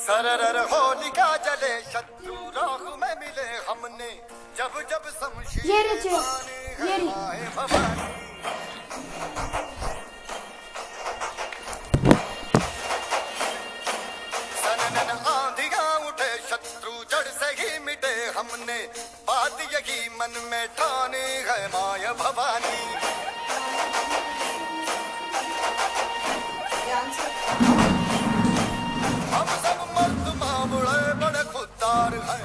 सरर होलिका जले शत्रु राह में मिले हमने जब जब आंधियाँ उठे, शत्रु जड़ मिटे हमने। बात यही मन में ठानी है माय भवानी। बड़े खुददार है